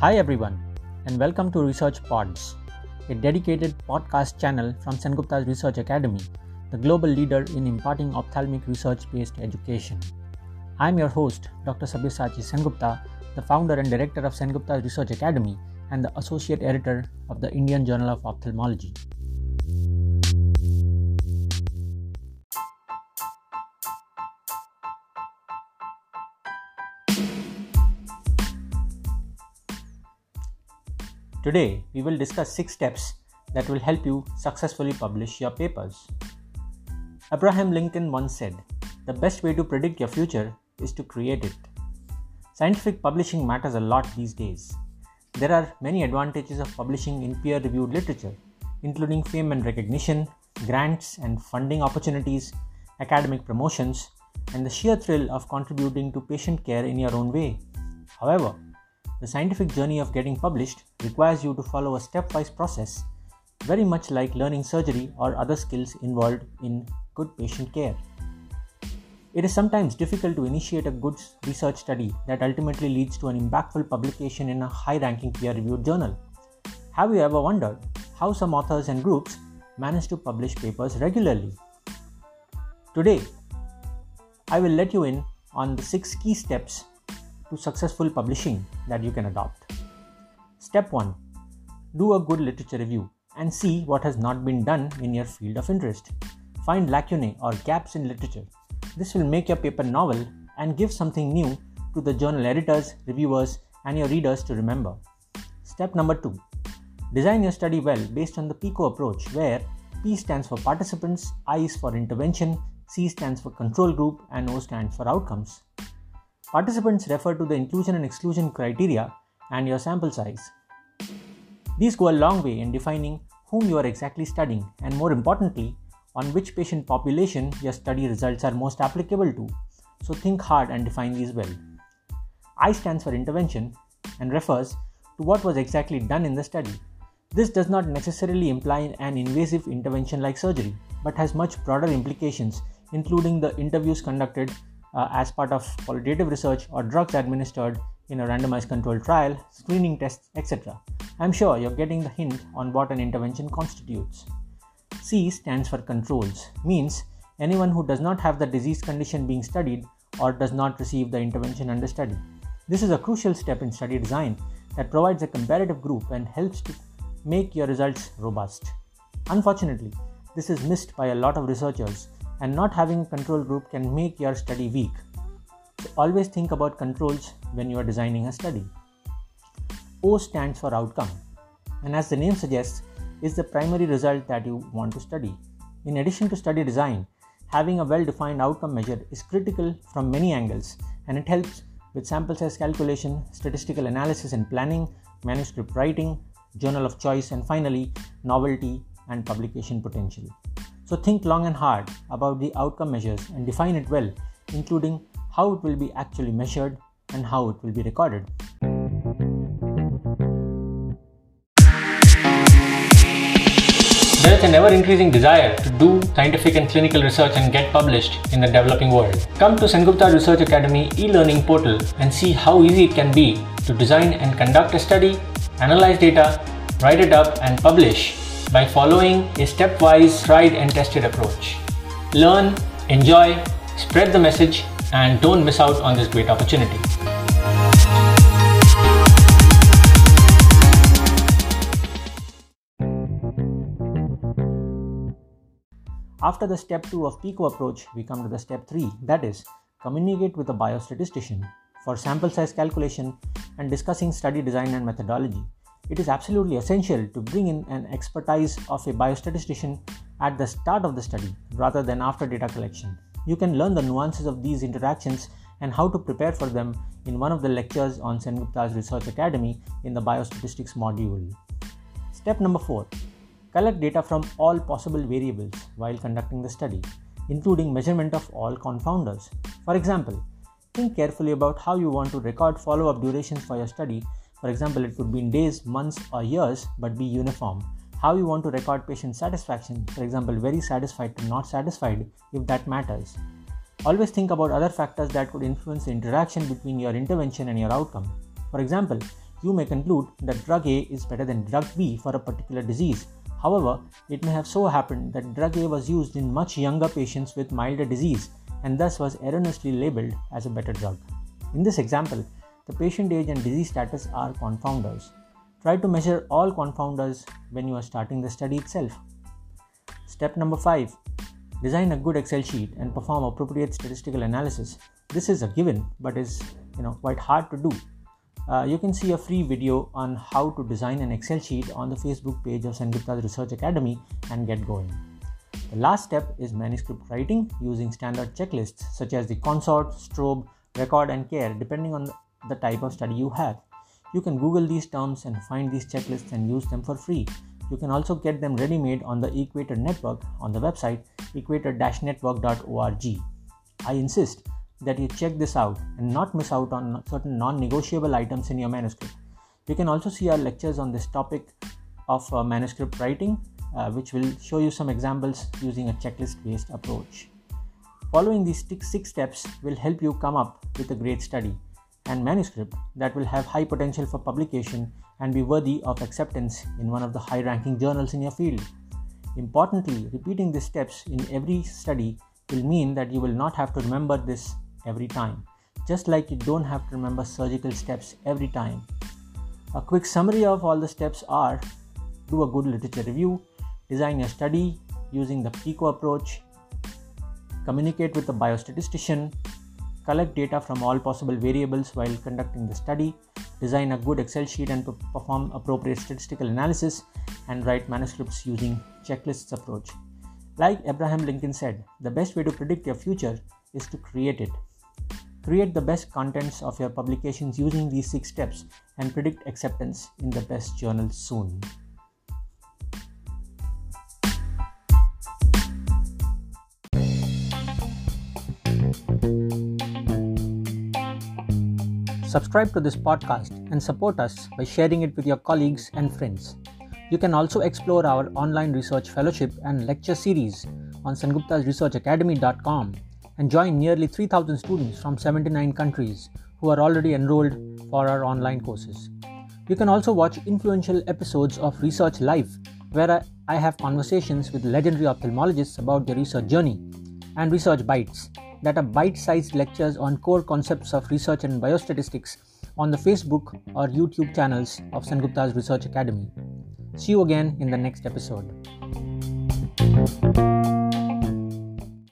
Hi, everyone, and welcome to Research Pods, a dedicated podcast channel from Sengupta's Research Academy, the global leader in imparting ophthalmic research based education. I'm your host, Dr. Sabyasachi Sengupta, the founder and director of Sengupta's Research Academy and the associate editor of the Indian Journal of Ophthalmology. Today, we will discuss six steps that will help you successfully publish your papers. Abraham Lincoln once said, The best way to predict your future is to create it. Scientific publishing matters a lot these days. There are many advantages of publishing in peer reviewed literature, including fame and recognition, grants and funding opportunities, academic promotions, and the sheer thrill of contributing to patient care in your own way. However, the scientific journey of getting published requires you to follow a stepwise process, very much like learning surgery or other skills involved in good patient care. It is sometimes difficult to initiate a good research study that ultimately leads to an impactful publication in a high ranking peer reviewed journal. Have you ever wondered how some authors and groups manage to publish papers regularly? Today, I will let you in on the six key steps to successful publishing that you can adopt. Step 1 Do a good literature review and see what has not been done in your field of interest. Find lacunae or gaps in literature. This will make your paper novel and give something new to the journal editors, reviewers, and your readers to remember. Step number 2 Design your study well based on the PICO approach, where P stands for participants, I is for intervention, C stands for control group, and O stands for outcomes. Participants refer to the inclusion and exclusion criteria and your sample size. These go a long way in defining whom you are exactly studying and, more importantly, on which patient population your study results are most applicable to. So think hard and define these well. I stands for intervention and refers to what was exactly done in the study. This does not necessarily imply an invasive intervention like surgery, but has much broader implications, including the interviews conducted uh, as part of qualitative research or drugs administered in a randomized controlled trial, screening tests, etc. I'm sure you're getting the hint on what an intervention constitutes. C stands for controls, means anyone who does not have the disease condition being studied or does not receive the intervention under study. This is a crucial step in study design that provides a comparative group and helps to make your results robust. Unfortunately, this is missed by a lot of researchers and not having a control group can make your study weak. So always think about controls when you are designing a study. O stands for outcome, and as the name suggests, is the primary result that you want to study. In addition to study design, having a well defined outcome measure is critical from many angles and it helps with sample size calculation, statistical analysis and planning, manuscript writing, journal of choice, and finally, novelty and publication potential. So think long and hard about the outcome measures and define it well, including how it will be actually measured and how it will be recorded. There is an ever increasing desire to do scientific and clinical research and get published in the developing world. Come to Sengupta Research Academy e learning portal and see how easy it can be to design and conduct a study, analyze data, write it up, and publish by following a stepwise, tried and tested approach. Learn, enjoy, spread the message, and don't miss out on this great opportunity. After the step 2 of PICO approach, we come to the step 3 that is, communicate with a biostatistician for sample size calculation and discussing study design and methodology it is absolutely essential to bring in an expertise of a biostatistician at the start of the study rather than after data collection. You can learn the nuances of these interactions and how to prepare for them in one of the lectures on Sengupta's Research Academy in the Biostatistics module. Step number 4 Collect data from all possible variables while conducting the study, including measurement of all confounders. For example, think carefully about how you want to record follow up durations for your study for example, it could be in days, months, or years, but be uniform. How you want to record patient satisfaction, for example, very satisfied to not satisfied, if that matters. Always think about other factors that could influence the interaction between your intervention and your outcome. For example, you may conclude that drug A is better than drug B for a particular disease. However, it may have so happened that drug A was used in much younger patients with milder disease and thus was erroneously labeled as a better drug. In this example, the patient age and disease status are confounders. Try to measure all confounders when you are starting the study itself. Step number 5 Design a good Excel sheet and perform appropriate statistical analysis. This is a given but is you know quite hard to do uh, you can see a free video on how to design an Excel sheet on the Facebook page of Sengupta's Research Academy and get going. The last step is manuscript writing using standard checklists such as the consort, strobe, record, and care, depending on the type of study you have. You can Google these terms and find these checklists and use them for free. You can also get them ready made on the Equator Network on the website equator network.org. I insist that you check this out and not miss out on certain non negotiable items in your manuscript. You can also see our lectures on this topic of uh, manuscript writing, uh, which will show you some examples using a checklist based approach. Following these six steps will help you come up with a great study and manuscript that will have high potential for publication and be worthy of acceptance in one of the high ranking journals in your field. Importantly, repeating these steps in every study will mean that you will not have to remember this every time, just like you don't have to remember surgical steps every time. A quick summary of all the steps are do a good literature review, design your study using the PICO approach, communicate with a biostatistician, collect data from all possible variables while conducting the study, design a good Excel sheet and perform appropriate statistical analysis, and write manuscripts using checklists approach. Like Abraham Lincoln said, the best way to predict your future is to create it. Create the best contents of your publications using these six steps and predict acceptance in the best journals soon. Subscribe to this podcast and support us by sharing it with your colleagues and friends. You can also explore our online research fellowship and lecture series on senguptasresearchacademy.com and join nearly 3,000 students from 79 countries who are already enrolled for our online courses. You can also watch influential episodes of Research Live, where I have conversations with legendary ophthalmologists about their research journey, and Research Bites, that are bite sized lectures on core concepts of research and biostatistics on the Facebook or YouTube channels of Sengupta's Research Academy. See you again in the next episode.